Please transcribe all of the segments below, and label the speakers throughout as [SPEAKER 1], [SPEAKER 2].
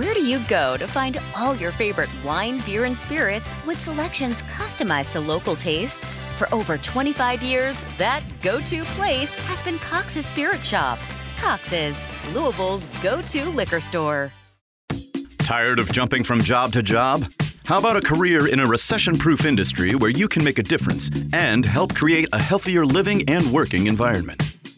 [SPEAKER 1] Where do you go to find all your favorite wine, beer, and spirits with selections customized to local tastes? For over 25 years, that go to place has been Cox's Spirit Shop. Cox's, Louisville's go to liquor store.
[SPEAKER 2] Tired of jumping from job to job? How about a career in a recession proof industry where you can make a difference and help create a healthier living and working environment?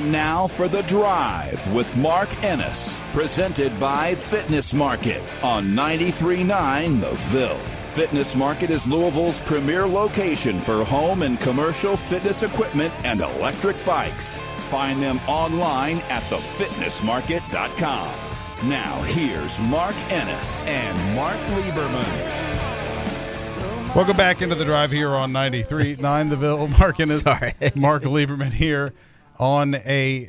[SPEAKER 3] Time now for The Drive with Mark Ennis, presented by Fitness Market on 93.9 The Ville. Fitness Market is Louisville's premier location for home and commercial fitness equipment and electric bikes. Find them online at thefitnessmarket.com. Now, here's Mark Ennis and Mark Lieberman.
[SPEAKER 4] Welcome back into the drive here on 93.9 The Ville. Mark Ennis,
[SPEAKER 5] Sorry.
[SPEAKER 4] Mark Lieberman here on a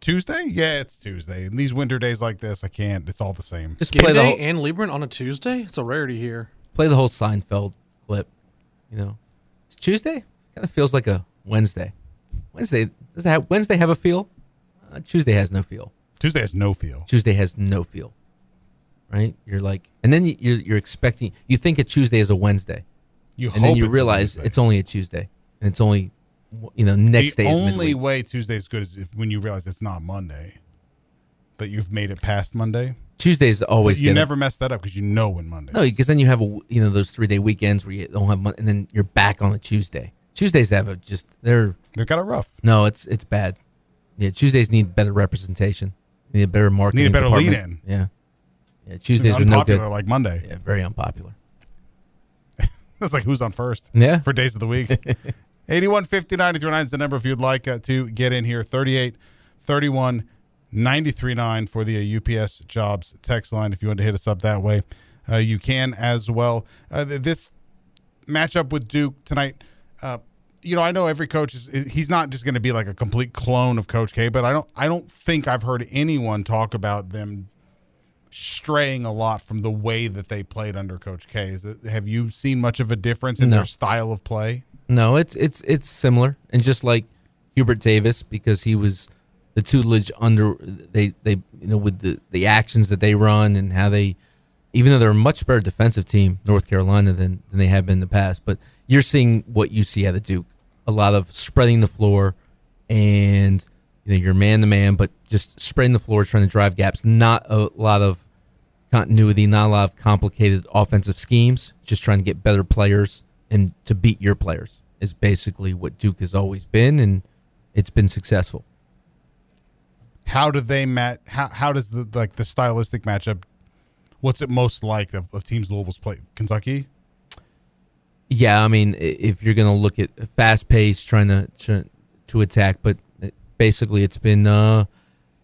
[SPEAKER 4] Tuesday? Yeah, it's Tuesday. And these winter days like this, I can't. It's all the same.
[SPEAKER 5] Just play the whole,
[SPEAKER 6] and Lieberman on a Tuesday? It's a rarity here.
[SPEAKER 5] play the whole Seinfeld clip. You know, it's Tuesday. Kind of feels like a Wednesday. Wednesday does it have, Wednesday have a feel? Uh, Tuesday has no feel.
[SPEAKER 4] Tuesday has no feel.
[SPEAKER 5] Tuesday has no feel. Right? You're like, and then you- you're you're expecting. You think a Tuesday is a Wednesday,
[SPEAKER 4] You
[SPEAKER 5] and then you
[SPEAKER 4] it's
[SPEAKER 5] realize
[SPEAKER 4] Wednesday.
[SPEAKER 5] it's only a Tuesday, and it's only, you know, next
[SPEAKER 4] the
[SPEAKER 5] day is
[SPEAKER 4] only way Tuesday's good is if when you realize it's not Monday, that you've made it past Monday.
[SPEAKER 5] Tuesday's always
[SPEAKER 4] you never mess that up because you know when Monday.
[SPEAKER 5] No, because then you have a you know those three day weekends where you don't have money, and then you're back on a Tuesday. Tuesdays have a just they're
[SPEAKER 4] They're kind of rough.
[SPEAKER 5] no, it's it's bad. Yeah, Tuesdays need better representation. Need a better marketing.
[SPEAKER 4] Need a better
[SPEAKER 5] department.
[SPEAKER 4] lead-in.
[SPEAKER 5] Yeah, yeah. Tuesdays are no good.
[SPEAKER 4] like Monday.
[SPEAKER 5] Yeah, very unpopular.
[SPEAKER 4] That's like who's on first.
[SPEAKER 5] Yeah.
[SPEAKER 4] For days of the week. 81 50 939 is the number if you'd like uh, to get in here. 38 31 939 for the uh, UPS jobs text line. If you want to hit us up that way, uh, you can as well. Uh, this matchup with Duke tonight, uh, you know, I know every coach is he's not just going to be like a complete clone of Coach K, but I don't I don't think I've heard anyone talk about them straying a lot from the way that they played under Coach K. Is it, have you seen much of a difference in
[SPEAKER 5] No.
[SPEAKER 4] their style of play?
[SPEAKER 5] No, it's it's it's similar, and just like Hubert Davis, because he was the tutelage under they they you know with the the actions that they run and how they, even though they're a much better defensive team, North Carolina than than they have been in the past, but you're seeing what you see out of Duke, a lot of spreading the floor, and you know you're man to man, but just spreading the floor, trying to drive gaps, not a lot of continuity, not a lot of complicated offensive schemes, just trying to get better players and to beat your players is basically what Duke has always been, and it's been successful.
[SPEAKER 4] How do they match? How how does the like the stylistic matchup? What's it most like of, of teams Louisville's play? Kentucky.
[SPEAKER 5] Yeah, I mean, if you're gonna look at fast pace, trying to to, to attack, but basically it's been, uh,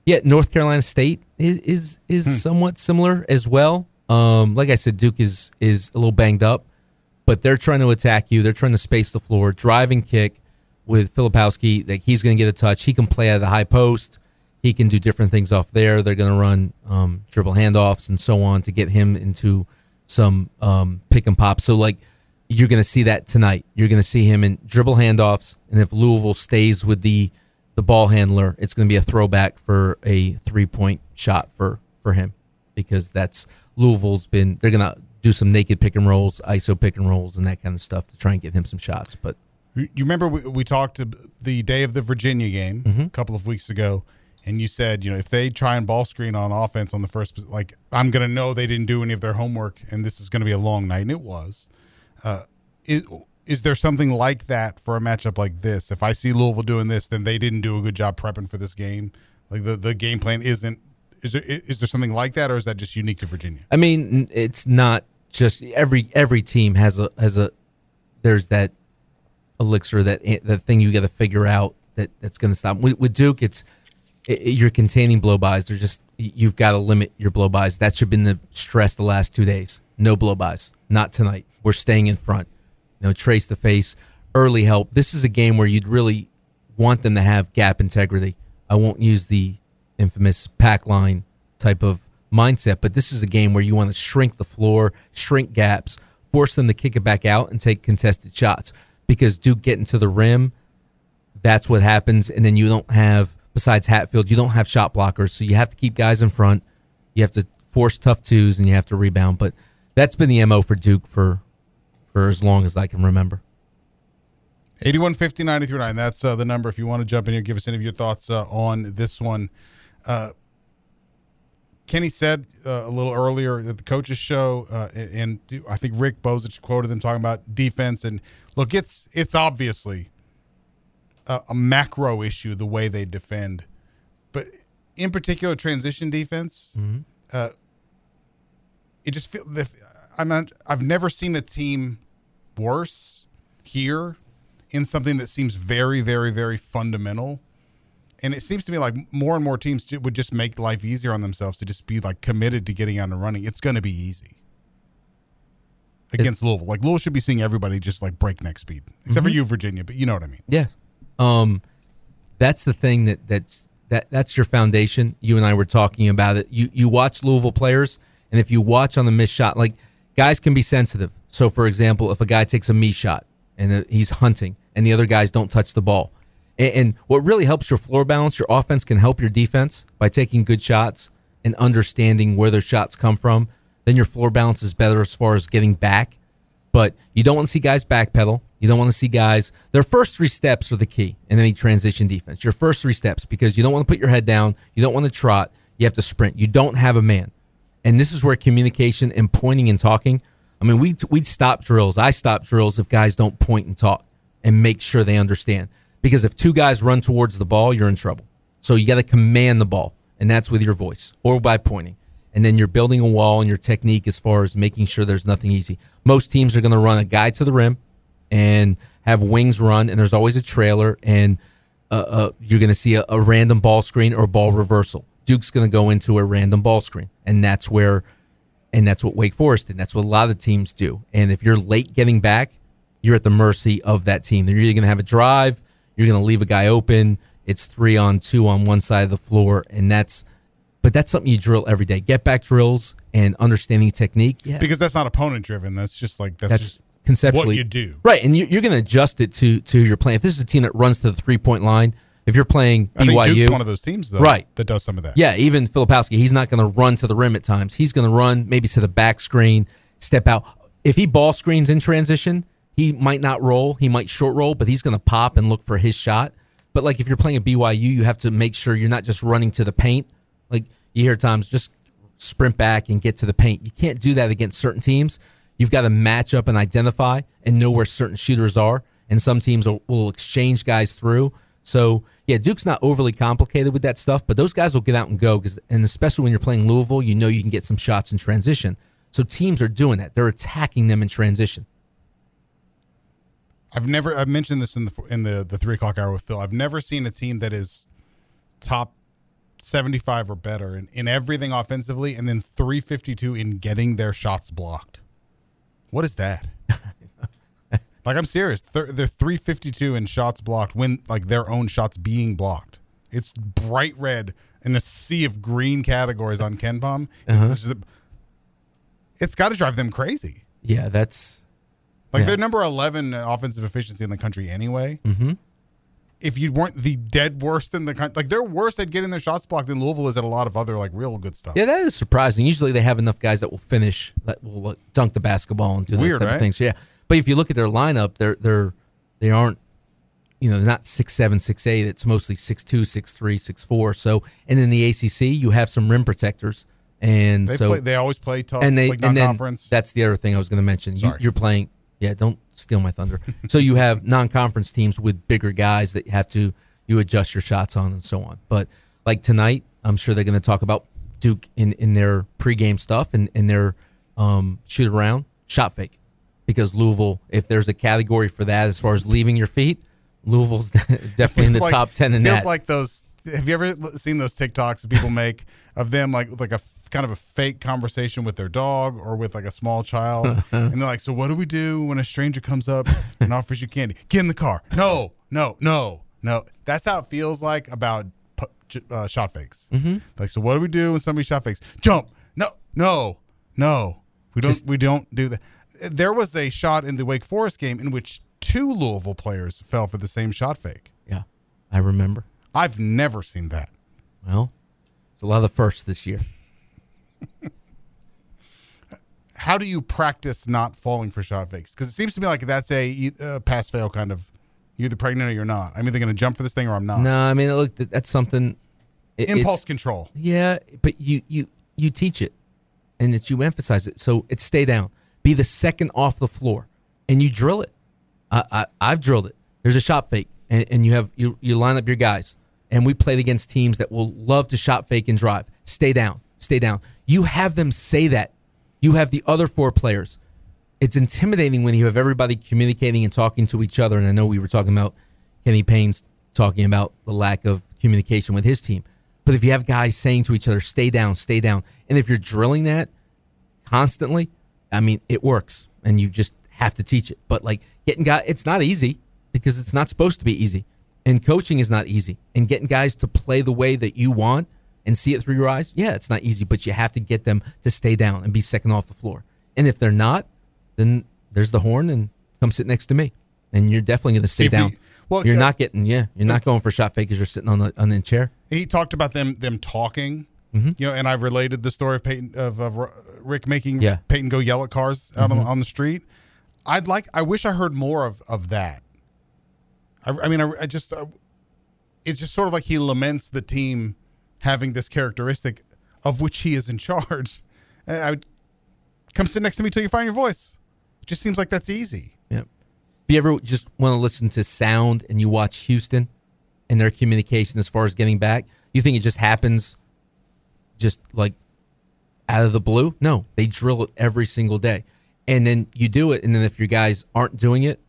[SPEAKER 5] yeah, North Carolina State is is, is somewhat similar as well. Um, like I said, Duke is is a little banged up, but they're trying to attack you. They're trying to space the floor, drive and kick with Filipowski. Like he's going to get a touch. He can play out of the high post. He can do different things off there. They're going to run um, dribble handoffs and so on to get him into some um, pick and pop. So like you're going to see that tonight. You're going to see him in dribble handoffs, and if Louisville stays with the the ball handler, it's going to be a throwback for a three point shot for for him because that's Louisville's been. They're going to do some naked pick and rolls, ISO pick and rolls, and that kind of stuff to try and get him some shots. But
[SPEAKER 4] You remember we, we talked the day of the Virginia game
[SPEAKER 5] Mm-hmm.
[SPEAKER 4] a couple of weeks ago, and you said, you know, if they try and ball screen on offense on the first, like I'm going to know they didn't do any of their homework, and this is going to be a long night, and it was. Uh, is, is there something like that for a matchup like this? If I see Louisville doing this, then they didn't do a good job prepping for this game. Like the, the game plan isn't. Is there is there something like that, or is that just unique to Virginia?
[SPEAKER 5] I mean, it's not just every every team has a has a there's that elixir that that thing you got to figure out that that's going to stop. With, with Duke, it's it, you're containing blow bys. They're just you've got to limit your blow bys. That should have been the stress the last two days. no blow-bys. Not tonight. We're staying in front. You know, trace the face, early help. This is a game where you'd really want them to have gap integrity. I won't use the infamous pack line type of mindset, but this is a game where you want to shrink the floor, shrink gaps, force them to kick it back out and take contested shots. Because Duke getting to the rim, that's what happens. And then you don't have, besides Hatfield, you don't have shot blockers. So you have to keep guys in front. You have to force tough twos and you have to rebound. But that's been the MO for Duke for for as long as I can remember.
[SPEAKER 4] 8150 939. That's uh, the number if you want to jump in here, give us any of your thoughts uh, on this one. Uh, Kenny said uh, a little earlier that the coaches show, uh, and I think Rick Bozich quoted them talking about defense. And look, it's it's obviously a, a macro issue the way they defend, but in particular, transition defense.
[SPEAKER 5] Mm-hmm.
[SPEAKER 4] Uh, it just feels. I'm not. I've never seen a team worse here in something that seems very, very, very fundamental. And it seems to me like more and more teams would just make life easier on themselves to just be like committed to getting out and running. It's going to be easy against Louisville. Like Louisville should be seeing everybody just like breakneck speed, except
[SPEAKER 5] Mm-hmm.
[SPEAKER 4] for you, Virginia. But you know what I mean.
[SPEAKER 5] Yeah. Um, that's the thing that that's that that's your foundation. You and I were talking about it. You you watch Louisville players, and if you watch on the missed shot, like guys can be sensitive. So, for example, if a guy takes a me shot and uh, he's hunting, and the other guys don't touch the ball, and, what really helps your floor balance, your offense can help your defense by taking good shots and understanding where their shots come from. Then your floor balance is better as far as getting back but you don't want to see guys backpedal. You don't want to see guys. Their first three steps are the key in any transition defense. Your first three steps because you don't want to put your head down. You don't want to trot. You have to sprint. You don't have a man, and this is where communication and pointing and talking. I mean, we we'd stop drills. I stop drills if guys don't point and talk and make sure they understand. Because if two guys run towards the ball, you're in trouble. So you got to command the ball, and that's with your voice or by pointing and then you're building a wall and your technique as far as making sure there's nothing easy. Most teams are going to run a guy to the rim and have wings run, and there's always a trailer, and uh, uh, you're going to see a, a random ball screen or ball reversal. Duke's going to go into a random ball screen, and that's where, and that's what Wake Forest and That's what a lot of the teams do. And if you're late getting back, you're at the mercy of that team. They're either going to have a drive, you're going to leave a guy open. It's three on two on one side of the floor, and that's but that's something you drill every day. Get back drills and understanding technique. Yeah,
[SPEAKER 4] Because that's not opponent driven. That's just like that's,
[SPEAKER 5] that's
[SPEAKER 4] just
[SPEAKER 5] conceptually
[SPEAKER 4] what you do.
[SPEAKER 5] right, and you, you're going to adjust it to to your plan. If this is a team that runs to the three point line, if you're playing
[SPEAKER 4] I think
[SPEAKER 5] BYU,
[SPEAKER 4] Duke's one of those teams though,
[SPEAKER 5] Right.
[SPEAKER 4] That does some of that.
[SPEAKER 5] yeah, even Filipowski, he's not going to run to the rim at times. He's going to run maybe to the back screen, step out. If he ball screens in transition, he might not roll. He might short roll, but he's going to pop and look for his shot. But like if you're playing a BYU, you have to make sure you're not just running to the paint. Like you hear times, just sprint back and get to the paint. You can't do that against certain teams. You've got to match up and identify and know where certain shooters are. And some teams will, exchange guys through. So yeah, Duke's not overly complicated with that stuff, but those guys will get out and go. Because and especially when you're playing Louisville, you know you can get some shots in transition. So teams are doing that. They're attacking them in transition.
[SPEAKER 4] I've never I've mentioned this in the in the the three o'clock hour with Phil. I've never seen a team that is top seventy five or better in, in everything offensively, and then three fifty two in getting their shots blocked. What is that? like I'm serious. They're, they're three fifty two in shots blocked when like their own shots being blocked. It's bright red in a sea of green categories on KenPom. Uh-huh. It's, it's got to drive them crazy.
[SPEAKER 5] Yeah, that's
[SPEAKER 4] Like
[SPEAKER 5] Yeah.
[SPEAKER 4] they're number eleven offensive efficiency in the country anyway.
[SPEAKER 5] mm-hmm.
[SPEAKER 4] If you weren't the dead worst in the country, like they're worse at getting their shots blocked than Louisville is at a lot of other like real good stuff.
[SPEAKER 5] Yeah, that is surprising. Usually they have enough guys that will finish, that will like, dunk the basketball and do those
[SPEAKER 4] Weird,
[SPEAKER 5] type
[SPEAKER 4] right?
[SPEAKER 5] of things. So, yeah, but if you look at their lineup, they're they're they aren't, you know, not six seven, six eight. It's mostly six two, six three, six four. So, and in the ACC, you have some rim protectors, and
[SPEAKER 4] They
[SPEAKER 5] so
[SPEAKER 4] play, they always play tough,
[SPEAKER 5] and they
[SPEAKER 4] like
[SPEAKER 5] and then that's the other thing I was going to mention. You, you're playing, yeah. Don't steal my thunder. so you have non-conference teams with bigger guys that you have to you adjust your shots on and so on. But like tonight, I'm sure they're going to talk about Duke in in their pregame stuff and in their um, shoot around shot fake because Louisville, if there's a category for that as far as leaving your feet, Louisville's definitely in the
[SPEAKER 4] like-
[SPEAKER 5] top ten in
[SPEAKER 4] feels
[SPEAKER 5] that.
[SPEAKER 4] like those. Have you ever seen those TikToks that people make of them like with like a kind of a fake conversation with their dog or with like a small child, and they're like, "So what do we do when a stranger comes up and offers you candy? Get in the car. No, no, no, no. That's how it feels like about uh, shot fakes. Mm-hmm. Like, so what do we do when somebody shot fakes? Jump. No, no, no. We don't.
[SPEAKER 5] Just-
[SPEAKER 4] we don't do that. There was a shot in the Wake Forest game in which two Louisville players fell for the same shot fake.
[SPEAKER 5] Yeah, I remember.
[SPEAKER 4] I've never seen that.
[SPEAKER 5] Well, it's a lot of the firsts this year.
[SPEAKER 4] How do you practice not falling for shot fakes? Because it seems to me like that's a uh, pass fail kind of. You're either pregnant or you're not. I'm either going to jump for this thing or I'm not.
[SPEAKER 5] No, I mean, look, that's something. it-
[SPEAKER 4] Impulse control.
[SPEAKER 5] Yeah, but you you you teach it, and that you emphasize it. So it's stay down, be the second off the floor, and you drill it. I, I I've drilled it. There's a shot fake, and, and you have you you line up your guys, and we played against teams that will love to shot fake and drive. Stay down, stay down. You have them say that. You have the other four players. It's intimidating when you have everybody communicating and talking to each other. And I know we were talking about Kenny Payne's talking about the lack of communication with his team. But if you have guys saying to each other, stay down, stay down, and if you're drilling that constantly, I mean, it works and you just have to teach it. But like getting guys, it's not easy because it's not supposed to be easy. And coaching is not easy. And getting guys to play the way that you want and see it through your eyes, yeah, it's not easy, but you have to get them to stay down and be second off the floor. And if they're not, then there's the horn and come sit next to me. And you're definitely going to stay
[SPEAKER 4] See, if we-
[SPEAKER 5] down.
[SPEAKER 4] well,
[SPEAKER 5] you're
[SPEAKER 4] uh,
[SPEAKER 5] not getting, yeah, you're not going for shot fake because you're sitting on the on the chair.
[SPEAKER 4] He talked about them them talking.
[SPEAKER 5] Mm-hmm.
[SPEAKER 4] You know, and I related the story of Peyton of, of Rick making
[SPEAKER 5] Yeah. Mm-hmm.
[SPEAKER 4] Peyton go yell at cars out on, on the street. I'd like. I wish I heard more of of that. I, I mean, I, I just. Uh, it's just sort of like he laments the team having this characteristic of which he is in charge. I would come sit next to me till you find your voice. It just seems like that's easy.
[SPEAKER 5] Yeah. If you ever just want to listen to sound and you watch Houston and their communication as far as getting back, you think it just happens just like out of the blue? No, they drill it every single day. And then you do it, and then if your guys aren't doing it,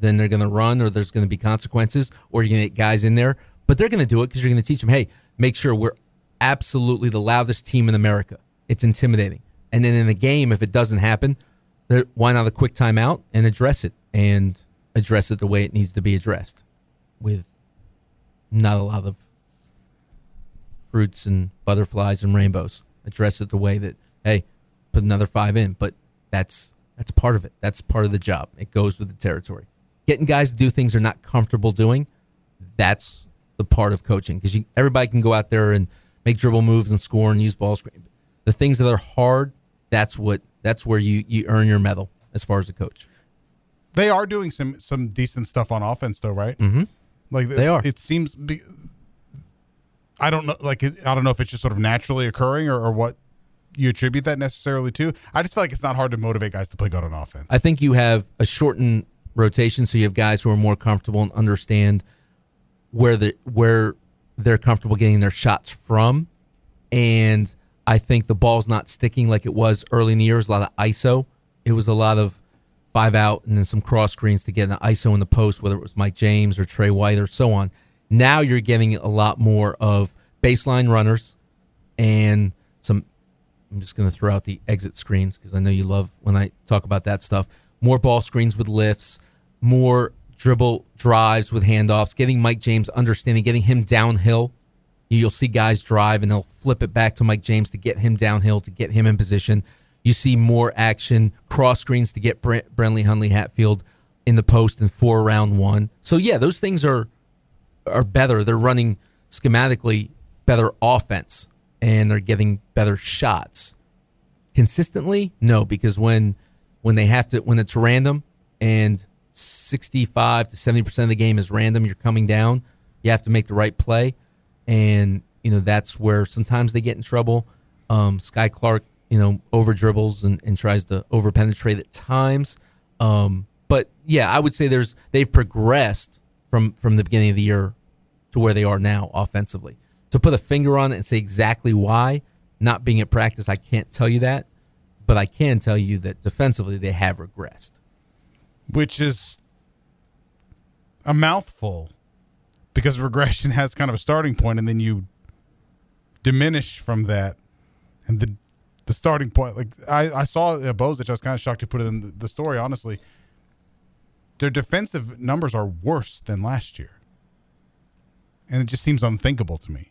[SPEAKER 5] then they're going to run or there's going to be consequences or you're going to get guys in there. But they're going to do it because you're going to teach them, hey, make sure we're absolutely the loudest team in America. It's intimidating. And then in the game, if it doesn't happen, there, why not a quick timeout and address it and address it the way it needs to be addressed with not a lot of fruits and butterflies and rainbows. Address it the way that, hey, put another five in. But that's that's part of it. That's part of the job. It goes with the territory. Getting guys to do things they're not comfortable doing, that's the part of coaching because everybody can go out there and make dribble moves and score and use ball screen. The things that are hard, that's what that's where you you earn your medal as far as a coach.
[SPEAKER 4] They are doing some some decent stuff on offense, though, right? Mm-hmm. Like
[SPEAKER 5] They are.
[SPEAKER 4] It seems. Be, I don't know. Like I don't know if it's just sort of naturally occurring or, or what you attribute that necessarily to. I just feel like it's not hard to motivate guys to play good on offense.
[SPEAKER 5] I think you have a shortened rotation, so you have guys who are more comfortable and understand where the where they're comfortable getting their shots from, and I think the ball's not sticking like it was early in the year. It was a lot of ISO. It was a lot of five out and then some cross screens to get an ISO in the post, whether it was Mike James or Tre White or so on. Now you're getting a lot more of baseline runners and some I'm just going to throw out the exit screens because I know you love when I talk about that stuff. More ball screens with lifts, more dribble drives with handoffs, getting Mike James understanding, getting him downhill. You'll see guys drive and they'll flip it back to Mike James to get him downhill, to get him in position. You see more action, cross screens to get Brent, Brentley Huntley Hatfield in the post and four round one. So yeah, those things are are better. They're running schematically better offense and they're getting better shots. Consistently, no, because when when they have to when it's random and 65 to 70% of the game is random, you're coming down, you have to make the right play and you know that's where sometimes they get in trouble. Um, Skyy Clark, you know, over dribbles and, and tries to over penetrate at times. Um, but yeah, I would say there's they've progressed from from the beginning of the year to where they are now offensively. To put a finger on it and say exactly why, not being at practice, I can't tell you that, but I can tell you that defensively they have regressed.
[SPEAKER 4] Which is a mouthful because regression has kind of a starting point and then you diminish from that and the the starting point. Like I, I saw Bozich, I was kind of shocked to put it in the, the story. Honestly, their defensive numbers are worse than last year, and it just seems unthinkable to me.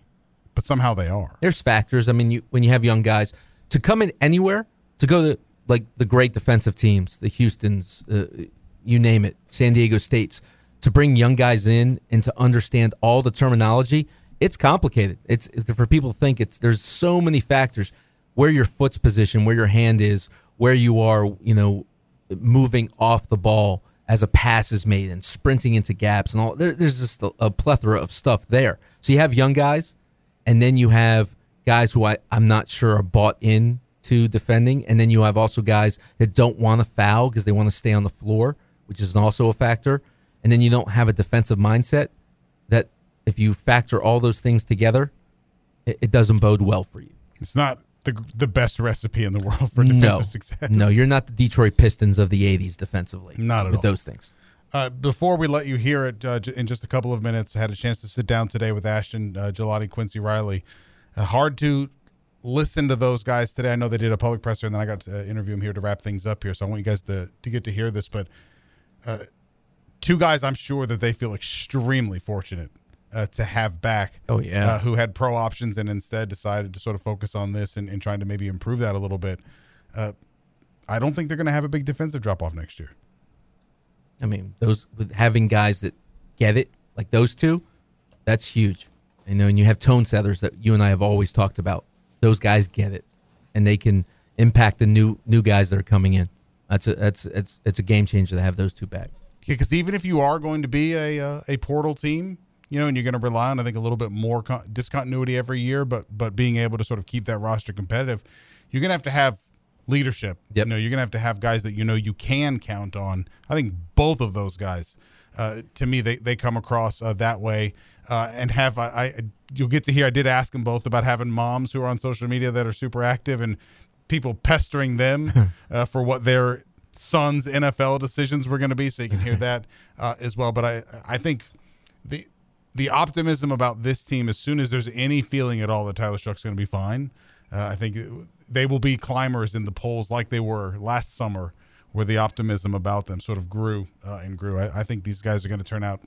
[SPEAKER 4] But somehow they are.
[SPEAKER 5] There's factors. I mean, you, when you have young guys to come in anywhere to go to like the great defensive teams, the Houston's, uh, you name it, San Diego States, to bring young guys in and to understand all the terminology. It's complicated. It's for people to think it's there's so many factors where your foot's position, where your hand is, where you are, you know, moving off the ball as a pass is made and sprinting into gaps and all. There, there's just a, a, plethora of stuff there. So you have young guys, and then you have guys who I, I'm not sure are bought in to defending, and then you have also guys that don't want to foul because they want to stay on the floor, which is also a factor. And then you don't have a defensive mindset that if you factor all those things together, it, it doesn't bode well for you.
[SPEAKER 4] It's not the the best recipe in the world for defensive
[SPEAKER 5] no,
[SPEAKER 4] success.
[SPEAKER 5] No, you're not the Detroit Pistons of the '80s defensively.
[SPEAKER 4] Not at all.
[SPEAKER 5] with
[SPEAKER 4] all.
[SPEAKER 5] those things.
[SPEAKER 4] Uh, before we let you hear it uh, in just a couple of minutes, I had a chance to sit down today with Ashton uh, Quincy Riley. Uh, hard to listen to those guys today. I know they did a public presser, and then I got to interview them here to wrap things up here. So I want you guys to to get to hear this. But uh, two guys, I'm sure that they feel extremely fortunate uh, to have back.
[SPEAKER 5] Oh yeah,
[SPEAKER 4] uh, who had pro options and instead decided to sort of focus on this and, and trying to maybe improve that a little bit. Uh, I don't think they're going to have a big defensive drop off next year.
[SPEAKER 5] I mean, those with having guys that get it like those two, that's huge. You know, and you have tone setters that you and I have always talked about. Those guys get it, and they can impact the new new guys that are coming in. That's a that's it's it's a game changer to have those two back.
[SPEAKER 4] Because even if you are going to be a uh, a portal team, you know, and you're going to rely on I think a little bit more con- discontinuity every year, but but being able to sort of keep that roster competitive, you're going to have to have leadership.
[SPEAKER 5] Yep.
[SPEAKER 4] You know, you're going to have to have guys that you know you can count on. I think both of those guys, uh, to me, they they come across uh, that way uh, and have I, I. You'll get to hear. I did ask them both about having moms who are on social media that are super active and people pestering them uh, for what their sons' NFL decisions were going to be. So you can hear that uh, as well. But I I think the the optimism about this team, as soon as there's any feeling at all that Tyler Shough's going to be fine, uh, I think they will be climbers in the polls like they were last summer, where the optimism about them sort of grew uh, and grew. I, I, think these guys are going to turn out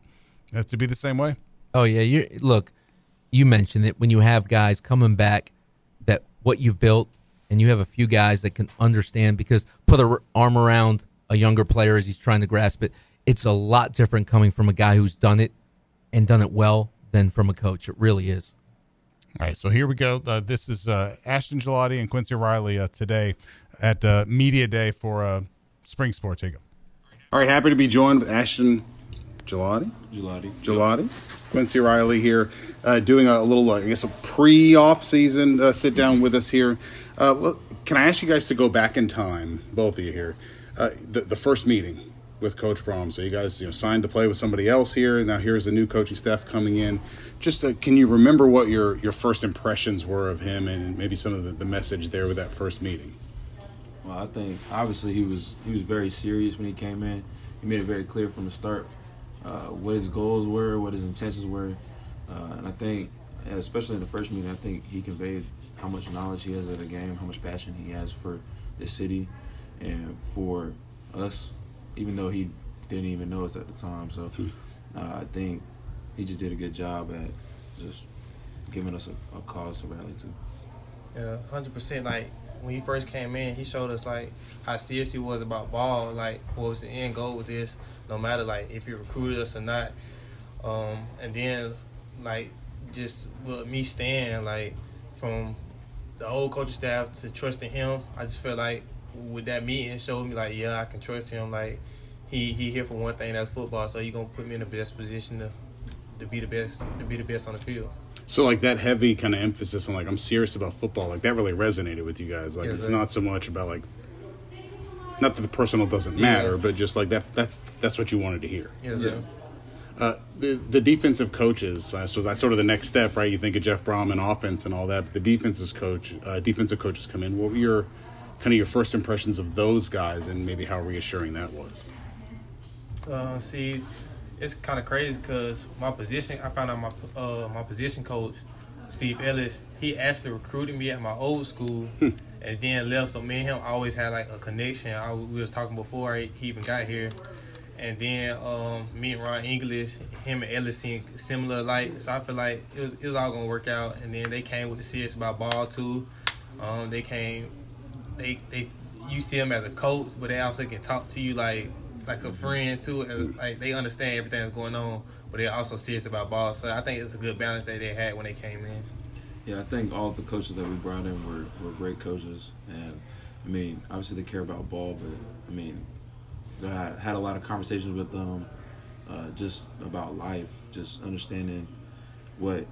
[SPEAKER 4] uh, to be the same way.
[SPEAKER 5] Oh yeah, you look. You mentioned it when you have guys coming back that what you've built, and you have a few guys that can understand because put a arm around a younger player as he's trying to grasp it. It's a lot different coming from a guy who's done it and done it well than from a coach. It really is.
[SPEAKER 4] All right, so here we go. Uh, this is uh, Ashton Gillotte and Quincy Riley uh, today at uh, Media Day for uh, Spring Sports. Here you go. All right, happy to be joined with Ashton Gillotte.
[SPEAKER 7] Gillotte.
[SPEAKER 4] Gillotte. Quincy Riley here, uh, doing a little, I guess, a pre-off season sit down with us here. Can I ask you guys to go back in time, both of you here, the, the first meeting with Coach Brohm? So you guys, you know, signed to play with somebody else here. Now here's a new coaching staff coming in. Just uh, can you remember what your your first impressions were of him and maybe some of the, the message there with that first meeting?
[SPEAKER 7] Well, I think obviously he was he was very serious when he came in. He made it very clear from the start uh, what his goals were, what his intentions were, uh, and I think, especially in the first meeting, I think he conveyed how much knowledge he has of the game, how much passion he has for the city, and for us even though he didn't even know us at the time. So hmm. uh, I think he just did a good job at just giving us a, a cause to rally to.
[SPEAKER 8] Yeah, hundred percent. Like when he first came in, he showed us like how serious he was about ball. Like what was the end goal with this? No matter like if he recruited us or not. Um, and then like just with me staying like from the old coaching staff to trusting him, I just felt like with that meeting showed me like, yeah, I can trust him. Like he he here for one thing, that's football. So he gonna put me in the best position to to be the best to be the best on the field.
[SPEAKER 4] So like that heavy kind of emphasis on like I'm serious about football, like that really resonated with you guys. Like yes, it's right. not so much about like not that the personal doesn't matter, yeah. but just like that that's that's what you wanted to hear.
[SPEAKER 8] Yes, yeah.
[SPEAKER 4] Uh, the the defensive coaches, uh, so that's sort of the next step, right? You think of Jeff Brohm and offense and all that, but the defenses coach, uh, defensive coaches come in. What were your kind of your first impressions of those guys and maybe how reassuring that was.
[SPEAKER 8] Uh, see, it's kind of crazy because my position, I found out my uh, my position coach, Steve Ellis, he actually recruited me at my old school, hmm. and then left. So me and him always had like a connection. I, we was talking before he even got here, and then um, me and Ron English, him and Ellis similar like. So I feel like it was it was all gonna work out. And then they came with the serious about ball too. Um, they came, they they you see them as a coach, but they also can talk to you like like a friend too. As, like they understand everything that's going on, but they're also serious about ball. So I think it's a good balance that they had when they came in.
[SPEAKER 7] Yeah, I think all the coaches that we brought in were, were great coaches, and I mean, obviously they care about ball, but I mean, I had a lot of conversations with them, uh, just about life, just understanding what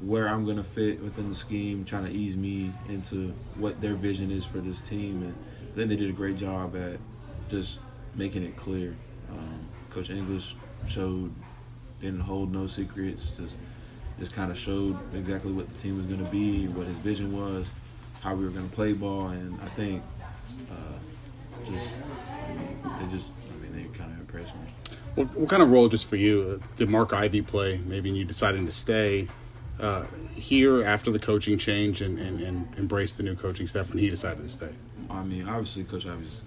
[SPEAKER 7] where I'm gonna fit within the scheme, trying to ease me into what their vision is for this team, and then they did a great job at just making it clear. Um, Coach English showed didn't hold no secrets, just just kind of showed exactly what the team was going to be, what his vision was, how we were going to play ball, and I think uh, just they just I mean they kind of impressed me.
[SPEAKER 4] What, what, kind of role just for you uh, did Mark Ivey play? Maybe in you deciding to stay uh, here after the coaching change and, and, and, embrace the new coaching staff when he decided to stay.
[SPEAKER 7] I mean, obviously, Coach Ivey's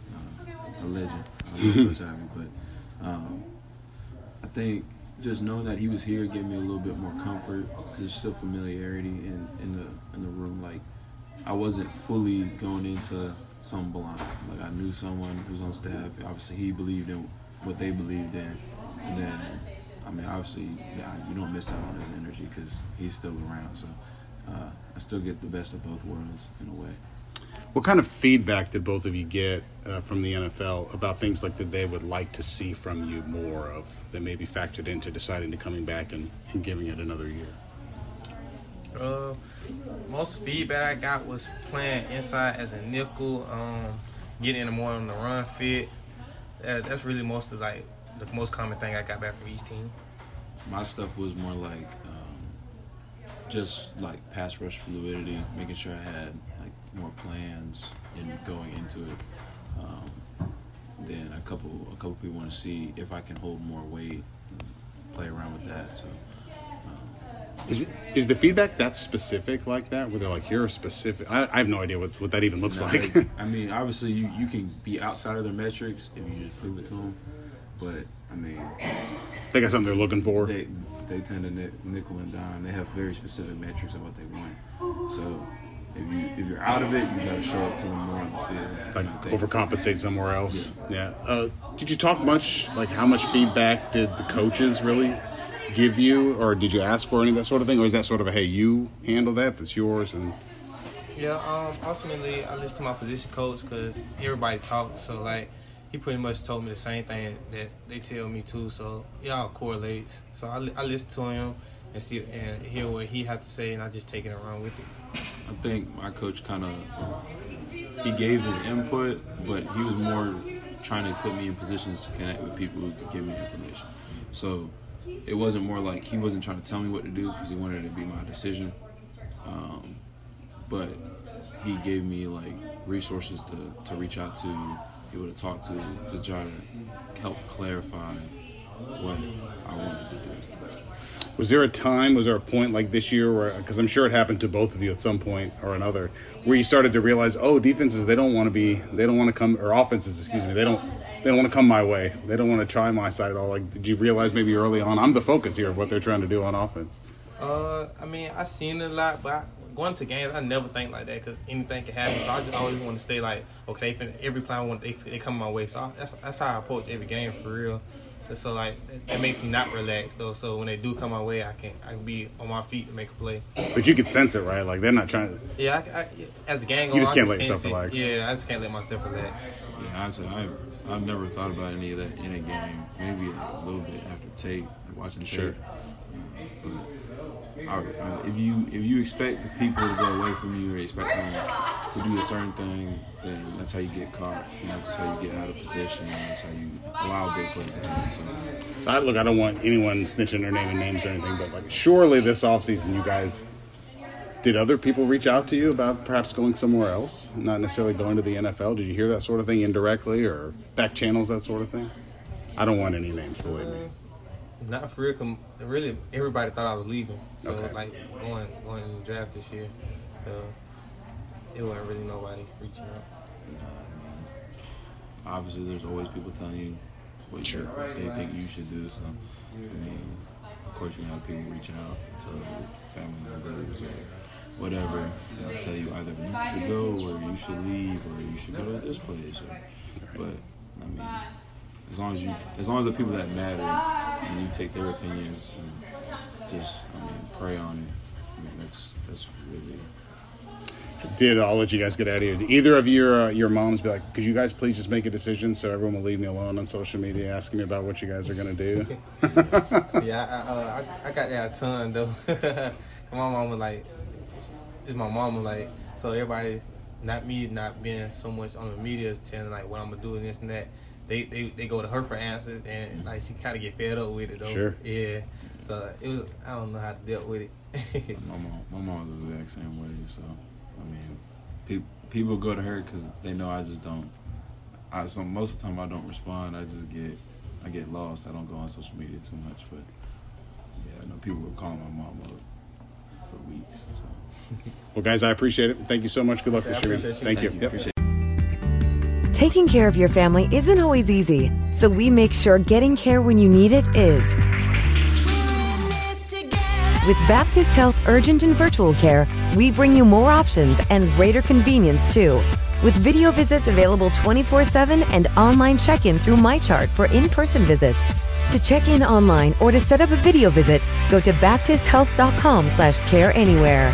[SPEAKER 7] uh, a legend. I love Coach Ivey, but um, I think just knowing that he was here gave me a little bit more comfort because there's still familiarity in, in the in the room. Like I wasn't fully going into some blind. Like I knew someone who was on staff. Obviously, he believed in what they believed in, and then I mean, obviously, yeah, you don't miss out on his energy because he's still around. So uh, I still get the best of both worlds in a way.
[SPEAKER 4] What kind of feedback did both of you get uh, from the NFL about things like that they would like to see from you more of that maybe factored into deciding to coming back and, and giving it another year?
[SPEAKER 8] Uh, most feedback I got was playing inside as a nickel, um, getting in the more on the run fit. That, that's really most of like the most common thing I got back from each team.
[SPEAKER 7] My stuff was more like um, just like pass rush fluidity, making sure I had like more plans in going into it. Um, then a couple a couple people want to see if I can hold more weight, play around with that. So.
[SPEAKER 4] Is it, is the feedback that specific like that? Where they're like, "You're specific." I, I have no idea what, what that even looks no, like.
[SPEAKER 7] I mean, obviously, you, you can be outside of their metrics if you just prove it to them. But I mean,
[SPEAKER 4] they got something they're looking for.
[SPEAKER 7] They they tend to nickel and dime. They have very specific metrics of what they want. So if you if you're out of it, you gotta show up to them more on the field.
[SPEAKER 4] Like overcompensate somewhere else. Yeah. yeah. Uh, did you talk much? Like how much feedback did the coaches really give you, or did you ask for any of that sort of thing, or is that sort of a hey, you handle that, that's yours, and
[SPEAKER 8] yeah, um, ultimately I listen to my position coach because everybody talks. So like, he pretty much told me the same thing that they tell me too. So it all correlates. So I, I listen to him and see and hear what he had to say, and I just take it and run with it.
[SPEAKER 7] I think my coach kind of he gave his input, but he was more trying to put me in positions to connect with people who could give me information. So it wasn't more like he wasn't trying to tell me what to do because he wanted it to be my decision. Um, but he gave me like resources to, to reach out to, people to talk to, to try to help clarify what I wanted to do.
[SPEAKER 4] Was there a time, was there a point like this year where, because I'm sure it happened to both of you at some point or another, where you started to realize, oh, defenses, they don't want to be, they don't want to come, or offenses, excuse me, they don't, they don't want to come my way. They don't want to try my side at all. Like, did you realize maybe early on, I'm the focus here of what they're trying to do on offense?
[SPEAKER 8] Uh, I mean, I seen it a lot, but I, going to games, I never think like that because anything can happen. So I just always want to stay like, okay, every play I want, they, they come my way. So I, that's that's how I approach every game for real. So like it makes me not relax though. So when they do come my way, I can I can be on my feet to make a play.
[SPEAKER 4] But you can sense it, right? Like they're not trying to.
[SPEAKER 8] Yeah, I, I, as a gang,
[SPEAKER 4] you just can't let yourself relax.
[SPEAKER 8] Yeah, I just can't let myself relax.
[SPEAKER 7] Yeah, I said I I've never thought about any of that in a game. Maybe a little bit after tape, like watching tape. Sure. but if you if you expect the people to go away from you or expect them to do a certain thing, then that's how you get caught. And that's how you get out of position. And that's how you allow big plays to happen. So.
[SPEAKER 4] so I, look, I don't want anyone snitching their name and names or anything, but like surely this offseason you guys did other people reach out to you about perhaps going somewhere else, not necessarily going to the NFL? Did you hear that sort of thing indirectly or back channels, that sort of thing? I don't want any names, believe me.
[SPEAKER 8] Uh, not for real. Really, everybody thought I was leaving. So okay. like going going to the draft this year. So it wasn't really nobody reaching out.
[SPEAKER 7] Uh, obviously, there's always people telling you what you, what they think you should do. So, I mean, of course, you have people reaching out to family members or whatever. They'll tell you either you should go or you should leave or you should go to this place. Or, but I mean, as long as you, as long as the people that matter, and you take their opinions and just I mean, pray on it. I mean, that's that's really.
[SPEAKER 9] Did I'll let you guys get out of here. Did either of your uh, your moms be like, could you guys please just make a decision so everyone will leave me alone on social media asking me about what you guys are gonna do?
[SPEAKER 8] yeah, I, uh, I, I got that a ton though. my mom was like, it's my mama like, so everybody, not me, not being so much on the media, telling like what I'm gonna do and this and that. They, they, they go to her for answers and like she kind of get fed up with it though.
[SPEAKER 9] Sure.
[SPEAKER 8] Yeah. So it was I don't know how to deal with it.
[SPEAKER 7] my mom, my mom was the exact same way. So, I mean, pe- people go to her because they know I just don't. I so most of the time I don't respond. I just get I get lost. I don't go on social media too much. But yeah, I know people were call my mom up for weeks. So.
[SPEAKER 9] Well, guys, I appreciate it. Thank you so much. Good luck this year. Thank, you. Yep.
[SPEAKER 10] Taking care of your family isn't always easy, so we make sure getting care when you need it is. With Baptist Health Urgent and Virtual Care, we bring you more options and greater convenience too. With video visits available 24 7 and online check in through MyChart for in person visits. To check in online or to set up a video visit, go to baptisthealth.com slash care anywhere.